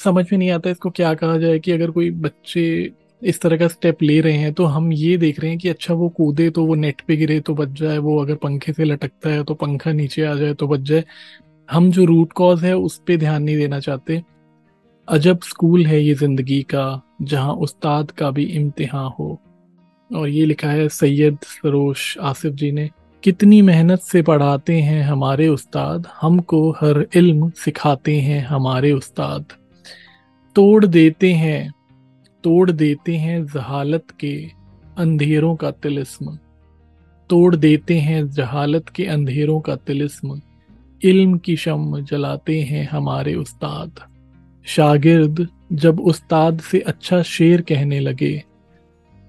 समझ में नहीं आता इसको क्या कहा जाए कि अगर कोई बच्चे इस तरह का स्टेप ले रहे हैं तो हम ये देख रहे हैं कि अच्छा वो कूदे तो वो नेट पे गिरे तो बच जाए, वो अगर पंखे से लटकता है तो पंखा नीचे आ जाए तो बच जाए। हम जो रूट कॉज है, उस पर ध्यान नहीं देना चाहते। अजब स्कूल है ये ज़िंदगी का, जहाँ उस्ताद का भी इम्तिहान हो। और ये लिखा है सैयद सरोश आसिफ जी ने, कितनी मेहनत से पढ़ाते हैं हमारे उस्ताद, हमको हर इल्म सिखाते हैं हमारे उस्ताद। तोड़ देते हैं, तोड़ देते हैं जहालत के अंधेरों का तिलिस्म। तोड़ देते हैं जहालत के अंधेरों का तिलिस्म। इल्म की शम जलाते हैं हमारे उस्ताद। शागिर्द जब उस्ताद से अच्छा शेर कहने लगे,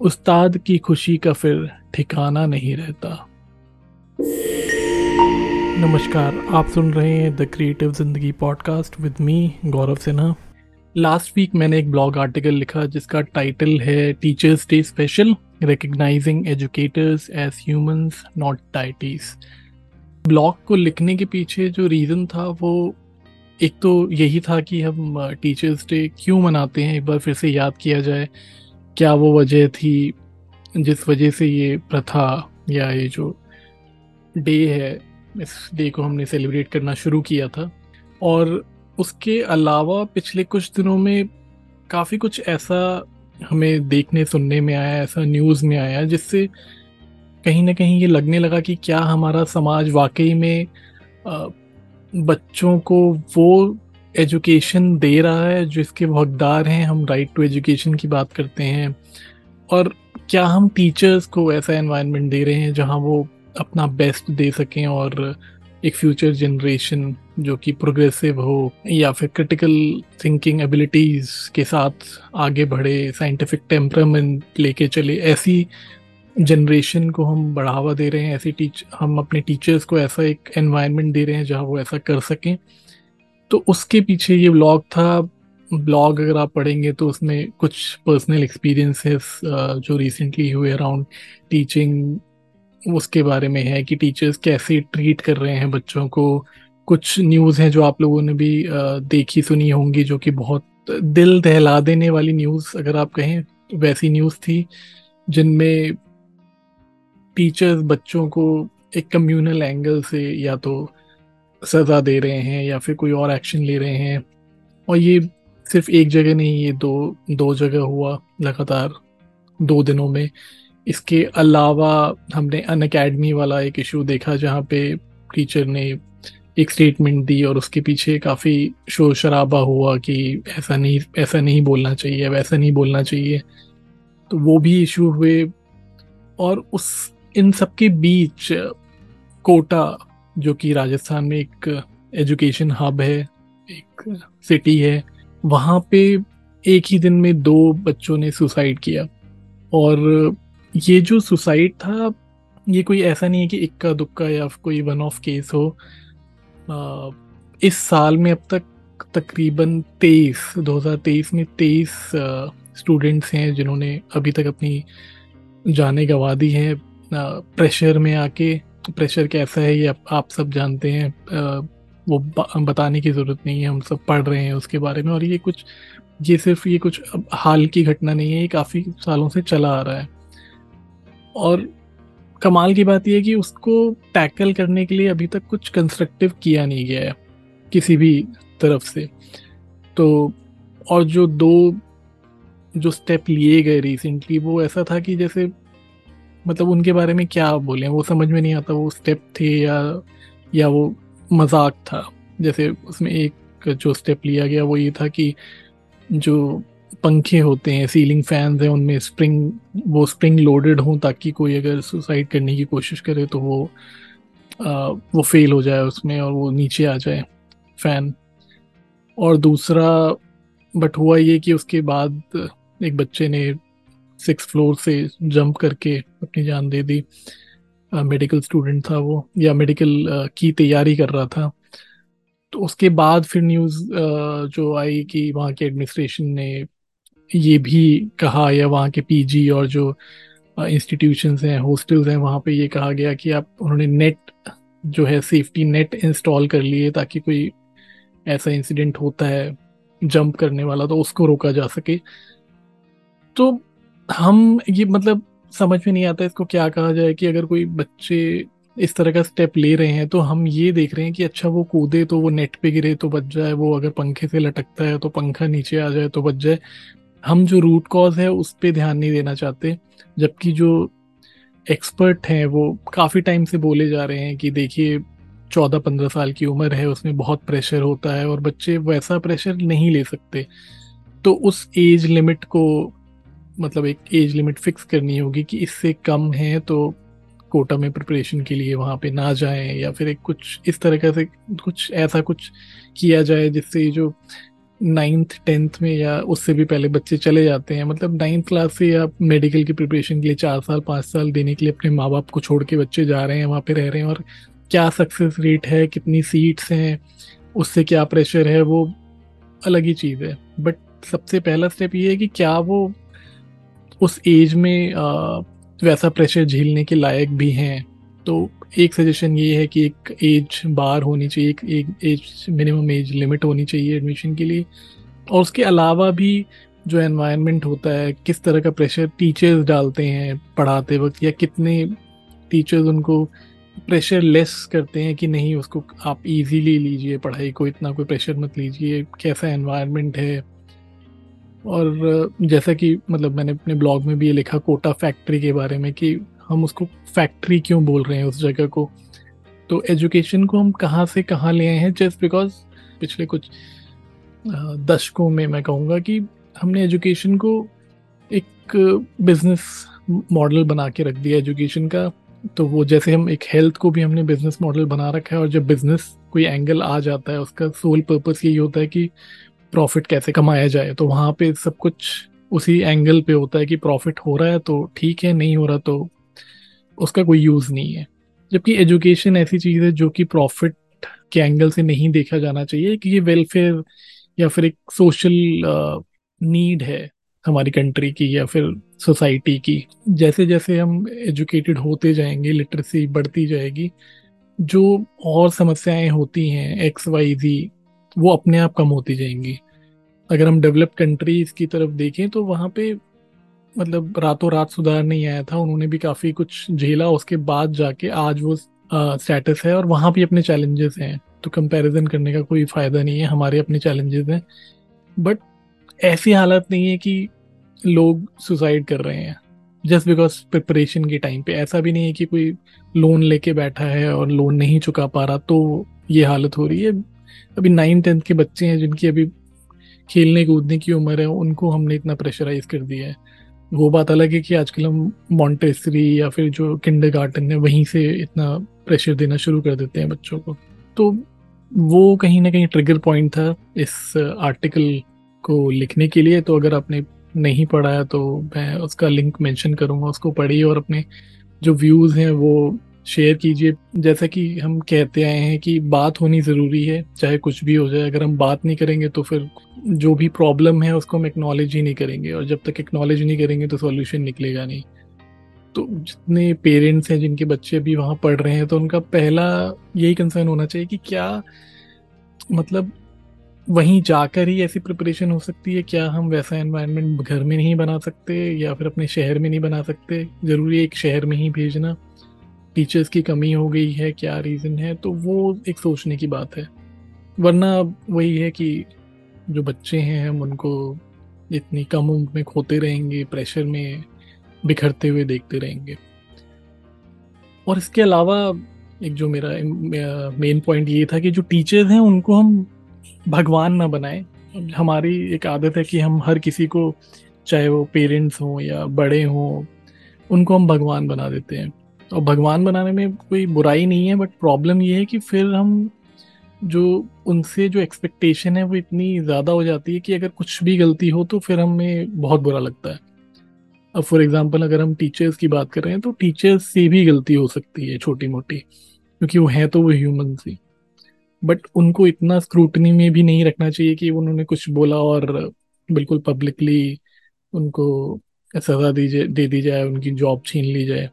उस्ताद की खुशी का फिर ठिकाना नहीं रहता। नमस्कार, आप सुन रहे हैं द क्रिएटिव ज़िंदगी podcast with me Gaurav Sinha. Last week मैंने एक ब्लॉग आर्टिकल लिखा जिसका टाइटल है teachers day special recognising educators as humans not deities blog को लिखने के पीछे जो रीज़न था वो एक तो यही था कि हम टीचर्स डे क्यों मनाते हैं, एक बार फिर से याद किया जाए, क्या वो वजह थी, जिस वजह से ये प्रथा या ये जो डे है, इस डे को हमने सेलिब्रेट करना शुरू किया था। और उसके अलावा पिछले कुछ दिनों में काफ़ी कुछ ऐसा हमें देखने, सुनने में आया, ऐसा न्यूज़ में आया, जिससे कहीं ना कहीं ये लगने लगा कि क्या हमारा समाज वाकई में बच्चों को वो एजुकेशन दे रहा है जिसके हकदार हैं, हम राइट टू एजुकेशन की बात करते हैं। और क्या हम टीचर्स को ऐसा एनवायरनमेंट दे रहे हैं, जहाँ वो अपना बेस्ट दे सकें और एक फ्यूचर जनरेशन जो कि प्रोग्रेसिव हो या फिर क्रिटिकल थिंकिंग एबिलिटीज़ के साथ आगे बढ़े साइंटिफिक टेम्परामेंट लेके चले, ऐसी जनरेशन को हम बढ़ावा दे रहे हैं, ऐसी टीच हम अपने टीचर्स को ऐसा एक एनवायरनमेंट दे रहे हैं जहाँ वो ऐसा कर सकें। तो उसके पीछे ये ब्लॉग था ब्लॉग अगर आप पढ़ेंगे तो उसमें कुछ पर्सनल एक्सपीरियंसेस जो रिसेंटली हुए अराउंड टीचिंग उसके बारे में है कि टीचर्स कैसे ट्रीट कर रहे हैं बच्चों को। कुछ न्यूज़ हैं जो आप लोगों ने भी देखी सुनी होंगी जो कि बहुत दिल दहला देने वाली न्यूज़ अगर आप कहें, वैसी न्यूज़ थी, जिनमें टीचर्स बच्चों को एक कम्युनल एंगल से या तो सज़ा दे रहे हैं या फिर कोई और एक्शन ले रहे हैं। और ये सिर्फ़ एक जगह नहीं, ये दो दो जगह हुआ लगातार, दो दिनों में। इसके अलावा हमने अन अकेडमी वाला एक इशू देखा जहाँ पे टीचर ने एक स्टेटमेंट दी और उसके पीछे काफ़ी शोर शराबा हुआ कि ऐसा नहीं ऐसा नहीं बोलना चाहिए वैसा नहीं बोलना चाहिए। तो वो भी इशू हुए और उस, इन सब के बीच कोटा, जो कि राजस्थान में एक एजुकेशन हब है, एक सिटी है, वहाँ पे एक ही दिन में दो बच्चों ने सुसाइड किया और ये जो सुसाइड था ये कोई ऐसा नहीं है कि इक्का दुक्का या कोई वन ऑफ़ केस हो। आ, इस साल में अब तक तकरीबन तेईस 2023 में तेईस स्टूडेंट्स हैं जिन्होंने अभी तक अपनी जाने गंवा दी हैं। प्रेशर में आके प्रेशर कैसा है ये आप, आप सब जानते हैं। वो बताने की ज़रूरत नहीं है हम सब पढ़ रहे हैं उसके बारे में और ये कुछ ये सिर्फ़ ये कुछ हाल की घटना नहीं है ये काफ़ी सालों से चला आ रहा है। और कमाल की बात यह है कि उसको टैकल करने के लिए अभी तक कुछ कंस्ट्रक्टिव किया नहीं गया है, किसी भी तरफ़ से। तो और जो दो, जो स्टेप लिए गए रिसेंटली वो ऐसा था कि जैसे मतलब उनके बारे में क्या बोले, वो समझ में नहीं आता वो स्टेप थे या या वो मज़ाक था। जैसे उसमें एक जो स्टेप लिया गया, वो ये था कि जो पंखे होते हैं सीलिंग फैंस हैं उनमें स्प्रिंग वो स्प्रिंग लोडेड हों ताकि कोई अगर सुसाइड करने की कोशिश करे तो वो आ, वो फेल हो जाए उसमें और वो नीचे आ जाए फ़ैन और दूसरा बट हुआ ये कि उसके बाद एक बच्चे ने सिक्स फ्लोर से जंप करके अपनी जान दे दी। मेडिकल स्टूडेंट था वो या मेडिकल की तैयारी कर रहा था। तो उसके बाद फिर न्यूज़ जो आई कि वहाँ के एडमिनिस्ट्रेशन ने ये भी कहा या वहाँ के पीजी और जो इंस्टीट्यूशंस हैं हॉस्टल्स हैं, वहाँ पे ये कहा गया कि आप, उन्होंने नेट जो है सेफ्टी नेट इंस्टॉल कर लिए ताकि कोई ऐसा इंसिडेंट होता है जंप करने वाला तो उसको रोका जा सके। तो हम ये मतलब समझ में नहीं आता इसको क्या कहा जाए कि अगर कोई बच्चे इस तरह का स्टेप ले रहे हैं तो हम ये देख रहे हैं कि अच्छा वो कूदे तो वो नेट पे गिरे तो बच जाए, वो अगर पंखे से लटकता है तो पंखा नीचे आ जाए तो बच जाए। हम जो रूट कॉज है, उस पर ध्यान नहीं देना चाहते। जबकि जो एक्सपर्ट हैं, वो काफ़ी टाइम से बोले जा रहे हैं कि देखिए चौदह पंद्रह साल की उम्र है, उसमें बहुत प्रेशर होता है और बच्चे वैसा प्रेशर नहीं ले सकते। तो उस एज लिमिट को मतलब एक एज लिमिट फिक्स करनी होगी कि इससे कम है तो कोटा में प्रिपरेशन के लिए वहाँ पे ना जाएँ या फिर एक कुछ इस तरह से कुछ ऐसा कुछ किया जाए जिससे जो नाइन्थ टेंथ में या उससे भी पहले बच्चे चले जाते हैं। मतलब नाइन्थ क्लास से या मेडिकल की प्रिपरेशन के लिए चार साल पाँच साल देने के लिए अपने माँ बाप को छोड़ के बच्चे जा रहे हैं वहाँ पे रह रहे हैं और क्या सक्सेस रेट है कितनी सीट्स हैं उससे क्या प्रेशर है वो अलग ही चीज़ है। बट सबसे पहला स्टेप ये है कि क्या वो उस एज में आ, वैसा प्रेशर झेलने के लायक भी हैं। तो एक सजेशन ये है कि एक एज बार होनी चाहिए एक, एक एज मिनिमम एज लिमिट होनी चाहिए एडमिशन के लिए। और उसके अलावा भी जो एनवायरनमेंट होता है किस तरह का प्रेशर टीचर्स डालते हैं पढ़ाते वक्त या कितने टीचर्स उनको प्रेशर लेस करते हैं कि नहीं उसको आप इजीली लीजिए पढ़ाई को इतना कोई प्रेशर मत लीजिए कैसा एनवायरनमेंट है। और जैसा कि मतलब मैंने अपने ब्लॉग में भी ये लिखा कोटा फैक्ट्री के बारे में कि हम उसको फैक्ट्री क्यों बोल रहे हैं उस जगह को? तो एजुकेशन को हम कहाँ से कहाँ ले आए हैं? जस्ट बिकॉज़ पिछले कुछ दशकों में मैं कहूँगा कि हमने एजुकेशन को एक बिज़नेस मॉडल बना के रख दिया एजुकेशन का। तो वो जैसे हम एक हेल्थ को भी हमने बिज़नेस मॉडल बना रखा है और जब बिज़नेस कोई एंगल आ जाता है, उसका सोल पर्पस यही होता है कि प्रॉफिट कैसे कमाया जाए। तो वहाँ पे सब कुछ उसी एंगल पे होता है कि प्रॉफिट हो रहा है तो ठीक है, नहीं हो रहा तो उसका कोई यूज़ नहीं है। जबकि एजुकेशन ऐसी चीज़ है जो कि प्रॉफिट के एंगल से नहीं देखा जाना चाहिए कि ये वेलफेयर या फिर एक सोशल नीड है हमारी कंट्री की या फिर सोसाइटी की। जैसे जैसे हम एजुकेटेड होते जाएँगे लिटरेसी बढ़ती जाएगी, जो और समस्याएँ होती हैं एक्स वाई जी वो अपने आप कम होती जाएँगी। अगर हम डेवलप्ड कंट्रीज़ की तरफ़ देखें तो वहाँ पे मतलब रातों रात सुधार नहीं आया था, उन्होंने भी काफ़ी कुछ झेला, उसके बाद जाके आज वो स्टेटस है और वहाँ भी अपने चैलेंजेस हैं। तो कंपैरिजन करने का कोई फ़ायदा नहीं है, हमारे अपने चैलेंजेस हैं। बट ऐसी हालत नहीं है कि लोग सुसाइड कर रहे हैं जस्ट बिकॉज़ प्रिपरेशन के टाइम पे। ऐसा भी नहीं है कि कोई लोन लेके बैठा है और लोन नहीं चुका पा रहा तो ये हालत हो रही है। अभी नाइन टेंथ के बच्चे हैं जिनकी अभी खेलने कूदने की उम्र है, उनको हमने इतना प्रेशराइज कर दिया है। वो बात अलग है कि आजकल हम मॉन्टेसरी या फिर जो किंडर गार्डन है, वहीं से इतना प्रेशर देना शुरू कर देते हैं बच्चों को। तो वो कहीं ना कहीं ट्रिगर पॉइंट था इस आर्टिकल को लिखने के लिए। तो अगर आपने नहीं पढ़ा है तो मैं उसका लिंक मेंशन करूँगा, उसको पढ़िए और अपने जो व्यूज़ हैं वो शेयर कीजिए। जैसा कि हम कहते आए हैं कि बात होनी ज़रूरी है, चाहे कुछ भी हो जाए। अगर हम बात नहीं करेंगे तो फिर जो भी प्रॉब्लम है, उसको हम एक्नॉलेज ही नहीं करेंगे। और जब तक एक्नॉलेज नहीं करेंगे तो सॉल्यूशन निकलेगा नहीं। तो जितने पेरेंट्स हैं, जिनके बच्चे अभी वहाँ पढ़ रहे हैं तो उनका पहला यही कंसर्न होना चाहिए कि क्या मतलब वहीं जाकर ही ऐसी प्रिपरेशन हो सकती है? क्या हम वैसा एनवायरनमेंट घर में नहीं बना सकते या फिर अपने शहर में नहीं बना सकते? ज़रूरी एक शहर में ही भेजना। टीचर्स की कमी हो गई है, क्या रीज़न है तो वो एक सोचने की बात है। वरना वही है कि जो बच्चे हैं, हम उनको इतनी कम उम्र में खोते रहेंगे प्रेशर में बिखरते हुए देखते रहेंगे। और इसके अलावा एक जो मेरा मेन पॉइंट ये था कि जो टीचर्स हैं, उनको हम भगवान ना बनाए। हमारी एक आदत है कि हम हर किसी को, चाहे वो पेरेंट्स हों या बड़े हों, उनको हम भगवान बना देते हैं। और भगवान बनाने में कोई बुराई नहीं है बट प्रॉब्लम ये है कि फिर हम जो उनसे जो एक्सपेक्टेशन है वो इतनी ज़्यादा हो जाती है कि अगर कुछ भी गलती हो तो फिर हमें बहुत बुरा लगता है। अब फॉर एग्जांपल अगर हम टीचर्स की बात कर रहे हैं तो टीचर्स से भी गलती हो सकती है छोटी मोटी क्योंकि वो हैं तो वो ह्यूमन ही बट उनको इतना स्क्रूटनी में भी नहीं रखना चाहिए कि उन्होंने कुछ बोला और बिल्कुल पब्लिकली उनको सज़ा दी जाए, दे दी जाए, उनकी जॉब छीन ली जाए।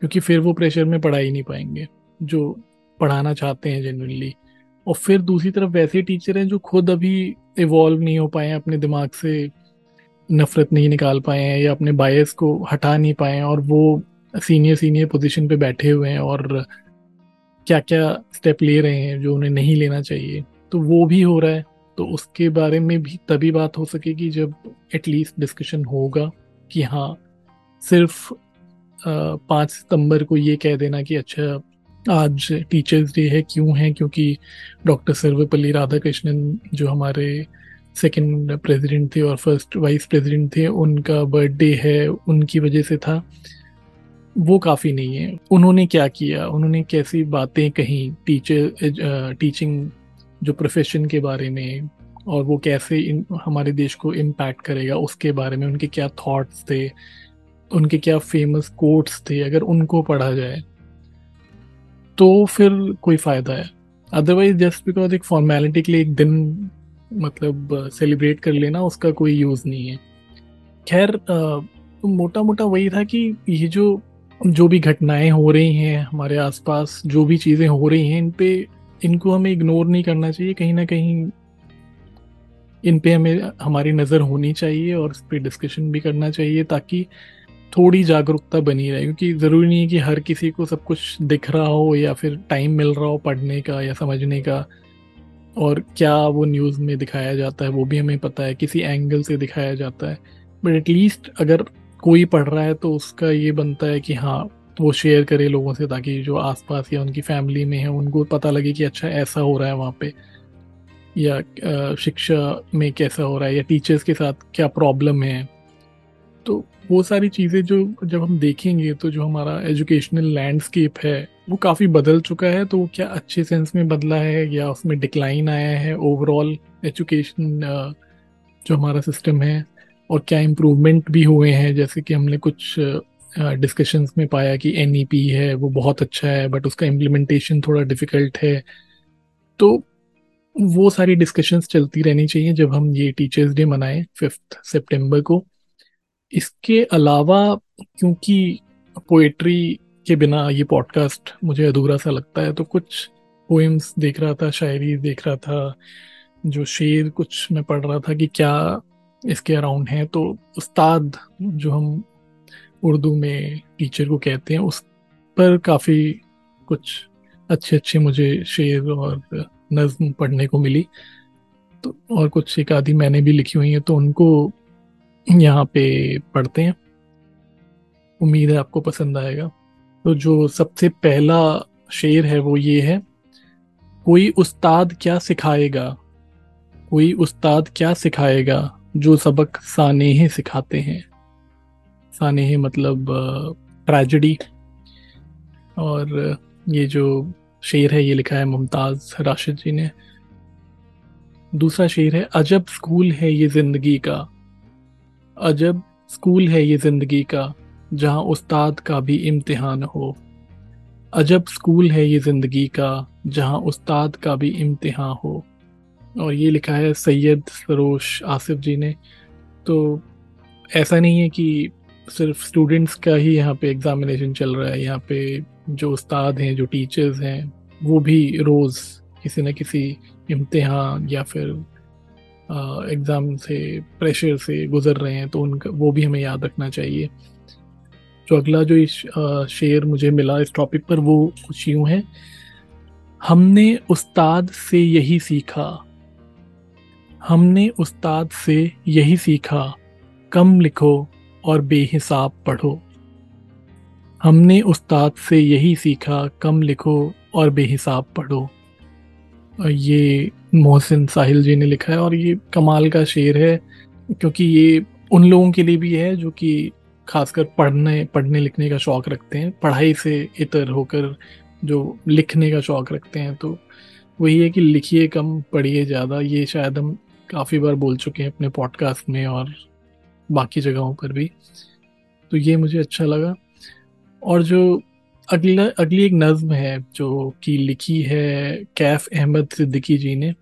क्योंकि फिर वो प्रेशर में पढ़ा ही नहीं पाएँगे, जो पढ़ाना चाहते हैं जेनरली और फिर दूसरी तरफ़ वैसे टीचर हैं जो खुद अभी इवॉल्व नहीं हो पाए हैं, अपने दिमाग से नफरत नहीं निकाल पाए हैं या अपने बायस को हटा नहीं पाए हैं और वो सीनियर सीनियर पोजीशन पे बैठे हुए हैं और क्या क्या स्टेप ले रहे हैं जो उन्हें नहीं लेना चाहिए। तो वो भी हो रहा है तो उसके बारे में भी तभी बात हो सकेगी जब एटलीस्ट डिस्कशन होगा कि हाँ सिर्फ़ पाँच सितंबर को ये कह देना कि अच्छा आज टीचर्स डे है, क्यों है? क्योंकि डॉक्टर सर्वपल्ली राधाकृष्णन जो हमारे सेकंड प्रेसिडेंट थे और फ़र्स्ट वाइस प्रेसिडेंट थे, उनका बर्थडे है, उनकी वजह से था। वो काफ़ी नहीं है। उन्होंने क्या किया? उन्होंने कैसी बातें कही टीचर टीचिंग जो प्रोफेशन के बारे में और वो कैसे इन, हमारे देश को इम्पैक्ट करेगा, उसके बारे में उनके क्या थॉट्स थे? उनके क्या फ़ेमस कोट्स थे, अगर उनको पढ़ा जाए तो फिर कोई फ़ायदा है। अदरवाइज़ जस्ट बिकॉज़ एक फॉर्मेलिटी के लिए एक दिन मतलब सेलिब्रेट कर लेना, उसका कोई यूज़ नहीं है। खैर तो मोटा मोटा वही था कि ये जो जो भी घटनाएँ हो रही हैं हमारे आसपास, जो भी चीज़ें हो रही हैं, इन पे, इनको हमें इग्नोर नहीं करना चाहिए। कहीं ना कहीं इन पे हमें, हमारी नज़र होनी चाहिए और इस पर डिस्कशन भी करना चाहिए ताकि थोड़ी जागरूकता बनी रहे, क्योंकि ज़रूरी नहीं है कि हर किसी को सब कुछ दिख रहा हो या फिर टाइम मिल रहा हो पढ़ने का या समझने का। और क्या वो न्यूज़ में दिखाया जाता है, वो भी हमें पता है, किसी एंगल से दिखाया जाता है। बट एटलीस्ट अगर कोई पढ़ रहा है तो उसका ये बनता है कि हाँ वो शेयर करे लोगों से, ताकि जो आसपास या उनकी फैमिली में है, उनको पता लगे कि अच्छा ऐसा हो रहा है वहाँ पे। या शिक्षा में कैसा हो रहा है, या टीचर्स के साथ क्या प्रॉब्लम है। तो वो सारी चीज़ें जो जब हम देखेंगे तो जो हमारा एजुकेशनल लैंडस्केप है, वो काफ़ी बदल चुका है तो वो क्या अच्छे सेंस में बदला है या उसमें डिक्लाइन आया है ओवरऑल एजुकेशन जो हमारा सिस्टम है? और क्या इम्प्रूवमेंट भी हुए हैं? जैसे कि हमने कुछ डिस्कशंस में पाया कि एन e है, वो बहुत अच्छा है बट उसका इम्प्लीमेंटेशन थोड़ा डिफ़िकल्ट है। तो वो सारी डिस्कशंस चलती रहनी चाहिए जब हम ये टीचर्स डे मनाएँ फिफ्थ सितंबर को। इसके अलावा, क्योंकि पोएट्री के बिना ये पॉडकास्ट मुझे अधूरा सा लगता है तो कुछ पोइम्स देख रहा था, शायरी देख रहा था, जो शेर कुछ मैं पढ़ रहा था कि क्या इसके अराउंड है तो उस्ताद जो हम उर्दू में टीचर को कहते हैं, उस पर काफ़ी कुछ अच्छे अच्छे मुझे शेर और नज्म पढ़ने को मिली। तो और कुछ एक आदि मैंने भी लिखी हुई है तो उनको यहाँ पे पढ़ते हैं। उम्मीद है आपको पसंद आएगा। तो जो सबसे पहला शेर है वो ये है, कोई उस्ताद क्या सिखाएगा? कोई उस्ताद क्या सिखाएगा जो सबक सानेह सिखाते हैं? सानेह मतलब ट्रेजडी और ये जो शेर है, ये लिखा है मुमताज़ राशिद जी ने। दूसरा शेर है, अजब स्कूल है ये ज़िंदगी का अजब स्कूल है ये ज़िंदगी का, जहाँ उस्ताद का भी इम्तिहान हो। अजब स्कूल है ये ज़िंदगी का, जहाँ उस्ताद का भी इम्तिहान हो। और ये लिखा है सैयद सरोश आसिफ जी ने। तो ऐसा नहीं है कि सिर्फ़ स्टूडेंट्स का ही यहाँ पे एग्ज़ामिनेशन चल रहा है, यहाँ पे जो उस्ताद हैं, जो टीचर्स हैं, वो भी रोज़ किसी न किसी इम्तिहान या फिर एग्ज़ाम से प्रेशर से गुज़र रहे हैं तो उनका, वो भी हमें याद रखना चाहिए। जो अगला जो इस शेर मुझे मिला इस टॉपिक पर, वो कुछ यूँ है। हमने उस्ताद से यही सीखा। हमने उस्ताद से यही सीखा। कम लिखो और बेहिसाब पढ़ो। हमने उस्ताद से यही सीखा। कम लिखो और बेहिसाब पढ़ो। ये मोहसिन साहिल जी ने लिखा है और ये कमाल का शेर है, क्योंकि ये उन लोगों के लिए भी है जो कि खासकर पढ़ने पढ़ने लिखने का शौक़ रखते हैं, पढ़ाई से इतर होकर जो लिखने का शौक़ रखते हैं। तो वही है कि लिखिए कम, पढ़िए ज़्यादा, ये शायद हम काफ़ी बार बोल चुके हैं अपने पॉडकास्ट में और बाकी जगहों पर भी। तो ये मुझे अच्छा लगा। और जो अगला, अगली एक नज़म है जो कि लिखी है कैफ अहमद सिद्दीकी जी ने।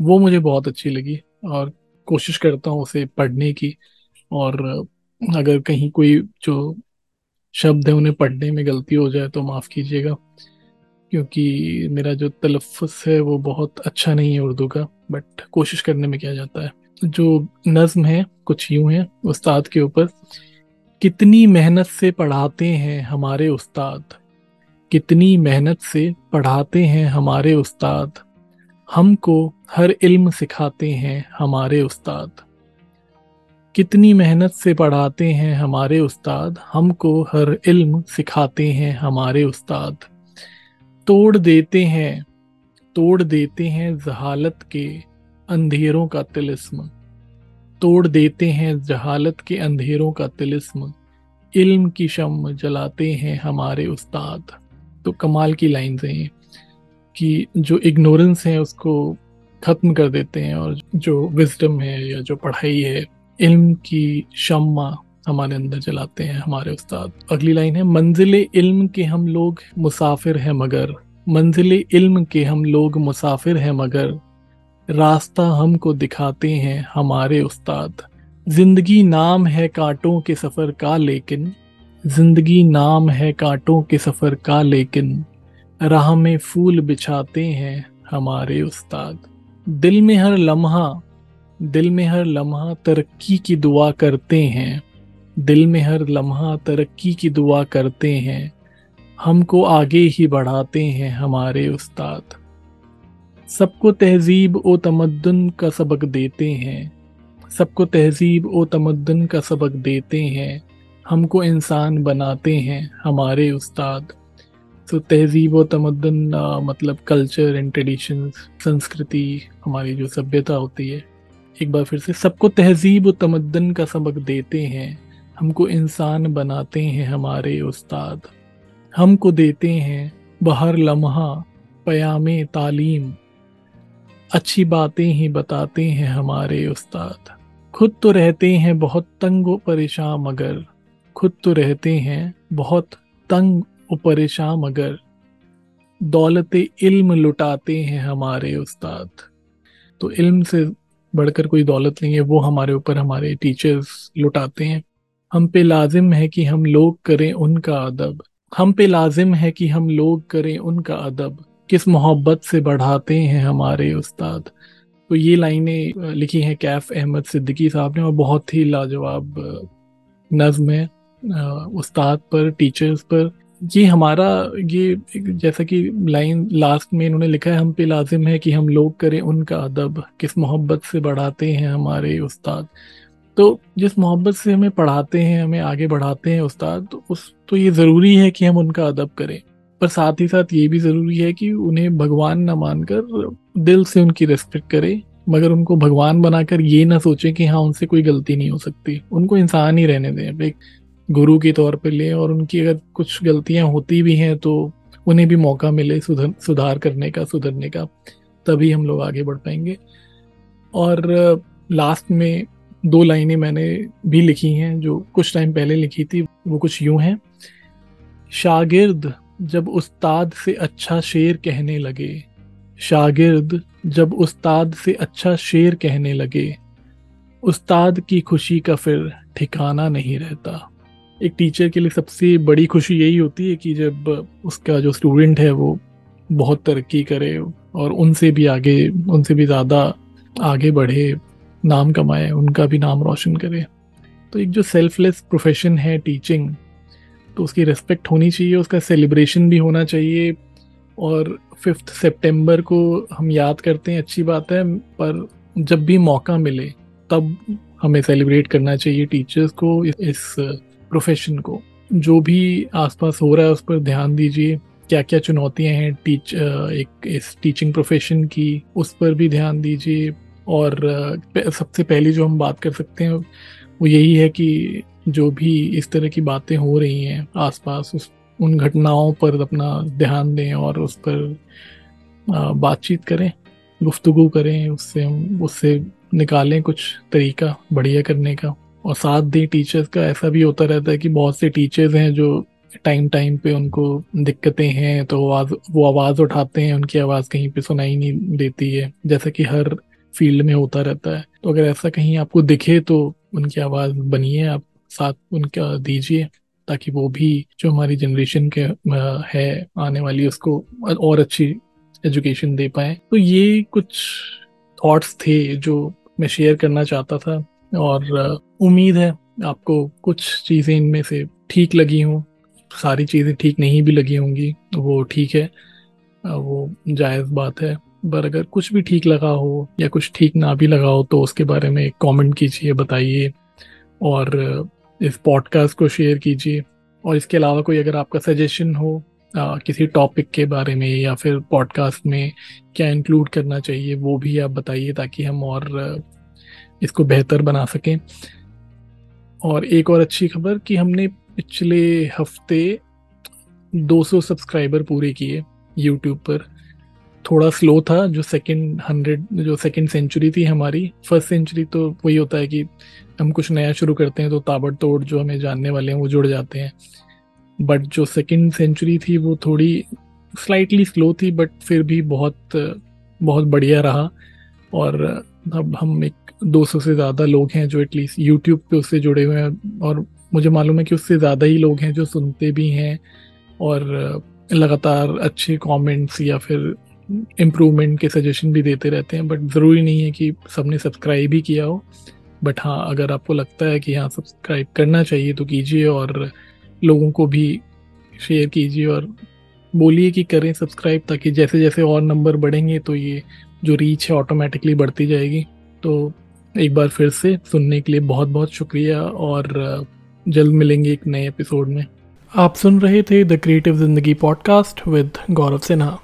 वो मुझे बहुत अच्छी लगी और कोशिश करता हूँ उसे पढ़ने की। और अगर कहीं कोई जो शब्द है उन्हें पढ़ने में गलती हो जाए तो माफ़ कीजिएगा, क्योंकि मेरा जो तलफ़ है वो बहुत अच्छा नहीं है उर्दू का, बट कोशिश करने में क्या जाता है। जो नज्म है, कुछ यूँ है, उस्ताद के ऊपर। कितनी मेहनत से पढ़ाते हैं हमारे उस्ताद। कितनी मेहनत से पढ़ाते हैं हमारे उस्ताद। हमको हर इल्म सिखाते हैं हमारे उस्ताद। कितनी मेहनत से पढ़ाते हैं हमारे उस्ताद। हमको हर इल्म सिखाते हैं हमारे उस्ताद। तोड़ देते हैं, तोड़ देते हैं जहालत के अंधेरों का तिलिस्म। तोड़ देते हैं जहालत के अंधेरों का तिलिस्म। इल्म की शम जलाते हैं हमारे उस्ताद। तो कमाल की लाइन्स हैं कि जो इग्नोरेंस है उसको ख़त्म कर देते हैं और जो विजडम है या जो पढ़ाई है, इल्म की शम्मा हमारे अंदर जलाते हैं हमारे उस्ताद। अगली लाइन है, मंजिल इल्म के हम लोग मुसाफिर हैं मगर, मंजिल इल्म के हम लोग मुसाफिर हैं मगर रास्ता हमको दिखाते हैं हमारे उस्ताद। ज़िंदगी नाम है कांटों के सफ़र का लेकिन, ज़िंदगी नाम है कांटों के सफ़र का लेकिन, राह में फूल बिछाते हैं हमारे उस्ताद। दिल में हर लम्हा, दिल में हर लम्हा तरक्की की दुआ करते हैं। दिल में हर लम्हा तरक्की की दुआ करते हैं। हमको आगे ही बढ़ाते हैं हमारे उस्ताद। सबको तहजीब व तमद्दन का सबक देते हैं। सबको तहजीब व तमद्दन का सबक देते हैं। हमको इंसान बनाते हैं, हमारे उस्ताद। तो तहजीब व तमद्दन मतलब कल्चर एंड ट्रेडिशन संस्कृति हमारी जो सभ्यता होती है, एक बार फिर से सबको तहजीब व तमद्दन का सबक देते हैं। हमको इंसान बनाते हैं, हमारे उस्ताद। हमको देते हैं बहर लम्हा, पयाम तालीम। अच्छी बातें ही बताते हैं हमारे उस्ताद। खुद तो रहते हैं बहुत तंग व परेशान मगर। खुद तो रहते हैं बहुत तंग व परेशान मगर। दौलत इल्म लुटाते हैं हमारे उस्ताद। तो इल्म से बढ़कर कोई दौलत नहीं है, वो हमारे ऊपर हमारे टीचर्स लुटाते हैं। हम पे लाजिम है कि हम लोग करें उनका अदब। हम पे लाजिम है कि हम लोग करें उनका अदब। किस मोहब्बत से बढ़ाते हैं हमारे उस्ताद? तो ये लाइनें लिखी हैं कैफ अहमद सिद्दीकी साहब ने और बहुत ही लाजवाब नज्म है उस्ताद पर टीचर्स पर। ये हमारा, ये जैसा कि लाइन लास्ट में इन्होंने लिखा है, हम पे लाजिम है कि हम लोग करें उनका अदब, किस मोहब्बत से बढ़ाते हैं हमारे उस्ताद? तो जिस मोहब्बत से हमें पढ़ाते हैं, हमें आगे बढ़ाते हैं उस्ताद तो उस तो ये ज़रूरी है कि हम उनका अदब करें। पर साथ ही साथ ये भी ज़रूरी है कि उन्हें भगवान न मानकर दिल से उनकी रेस्पेक्ट करें, मगर उनको भगवान बनाकर ये ना सोचें कि हाँ उनसे कोई गलती नहीं हो सकती। उनको इंसान ही रहने दें। एक गुरु के तौर पे लें और उनकी अगर कुछ गलतियाँ होती भी हैं तो उन्हें भी मौका मिले सुधर, सुधार करने का, सुधरने का। तभी हम लोग आगे बढ़ पाएँगे। और लास्ट में दो लाइनें मैंने भी लिखी हैं, जो कुछ टाइम पहले लिखी थी, वो कुछ यूँ हैं। शागिर्द जब उस्ताद से अच्छा शेर कहने लगे। शागिर्द जब उस्ताद से अच्छा शेर कहने लगे। उस्ताद की खुशी का फिर ठिकाना नहीं रहता। एक टीचर के लिए सबसे बड़ी खुशी यही होती है कि जब उसका जो स्टूडेंट है वो बहुत तरक्की करे और उनसे भी आगे, उनसे भी ज़्यादा आगे बढ़े, नाम कमाए, उनका भी नाम रोशन करे। तो एक जो सेल्फलेस प्रोफेशन है टीचिंग तो उसकी रेस्पेक्ट होनी चाहिए, उसका सेलिब्रेशन भी होना चाहिए। और फिफ्थ सितंबर को हम याद करते हैं, अच्छी बात है, पर जब भी मौका मिले, तब हमें सेलिब्रेट करना चाहिए टीचर्स को, इस प्रोफेशन को। जो भी आसपास हो रहा है, उस पर ध्यान दीजिए क्या क्या चुनौतियाँ हैं टीच एक, इस टीचिंग प्रोफेशन की, उस पर भी ध्यान दीजिए। और सबसे पहले जो हम बात कर सकते हैं, वो यही है कि जो भी इस तरह की बातें हो रही हैं आसपास, उस, उन घटनाओं पर अपना ध्यान दें और उस पर बातचीत करें, गुफ्तगु करें, उससे हम उससे निकालें कुछ तरीका बढ़िया करने का। और साथ दें टीचर्स का ऐसा भी होता रहता है कि बहुत से टीचर्स हैं जो टाइम टाइम पे उनको दिक्कतें हैं तो आवाज़, वो आवाज़ उठाते हैं, उनकी आवाज़ कहीं पे सुनाई नहीं देती है, जैसा कि हर फ़ील्ड में होता रहता है। तो अगर ऐसा कहीं आपको दिखे तो उनकी आवाज़ बनिए आप। साथ उनका दीजिए, ताकि वो भी जो हमारी जनरेशन के है, आने वाली, उसको और अच्छी एजुकेशन दे पाए। तो ये कुछ थॉट्स थे जो मैं शेयर करना चाहता था, और उम्मीद है आपको कुछ चीज़ें इनमें से ठीक लगी हों। सारी चीज़ें ठीक नहीं भी लगी होंगी, वो ठीक है वो जायज़ बात है। पर अगर कुछ भी ठीक लगा हो, या कुछ ठीक ना भी लगा हो तो उसके बारे में कमेंट कीजिए, बताइए, और इस पॉडकास्ट को शेयर कीजिए। और इसके अलावा कोई अगर आपका सजेशन हो आ, किसी टॉपिक के बारे में या फिर पॉडकास्ट में क्या इंक्लूड करना चाहिए वो भी आप बताइए ताकि हम और इसको बेहतर बना सकें। और एक और अच्छी खबर कि हमने पिछले हफ़्ते 200 सब्सक्राइबर पूरे किए यूट्यूब पर। थोड़ा स्लो था, जो सेकंड हंड्रेड जो सेकंड सेंचुरी थी हमारी। फ़र्स्ट सेंचुरी तो वही होता है कि हम कुछ नया शुरू करते हैं तो ताबड़तोड़ जो हमें जानने वाले हैं वो जुड़ जाते हैं। बट जो सेकंड सेंचुरी थी वो थोड़ी स्लाइटली स्लो थी बट फिर भी बहुत बहुत बढ़िया रहा। और अब हम एक 200 से ज़्यादा लोग हैं जो एटलीस्ट यूट्यूब पे उससे जुड़े हुए हैं। और मुझे मालूम है कि उससे ज़्यादा ही लोग हैं जो सुनते भी हैं और लगातार अच्छे कमेंट्स या फिर इम्प्रूवमेंट के सजेशन भी देते रहते हैं बट ज़रूरी नहीं है कि सबने सब्सक्राइब ही किया हो। बट हाँ अगर आपको लगता है कि हाँ सब्सक्राइब करना चाहिए तो कीजिए और लोगों को भी शेयर कीजिए और बोलिए कि करें सब्सक्राइब ताकि जैसे जैसे और नंबर बढ़ेंगे तो ये जो रीच है ऑटोमेटिकली बढ़ती जाएगी। तो एक बार फिर से सुनने के लिए बहुत बहुत शुक्रिया और जल्द मिलेंगे एक नए एपिसोड में। आप सुन रहे थे द क्रिएटिव ज़िंदगी पॉडकास्ट विद गौरव सिन्हा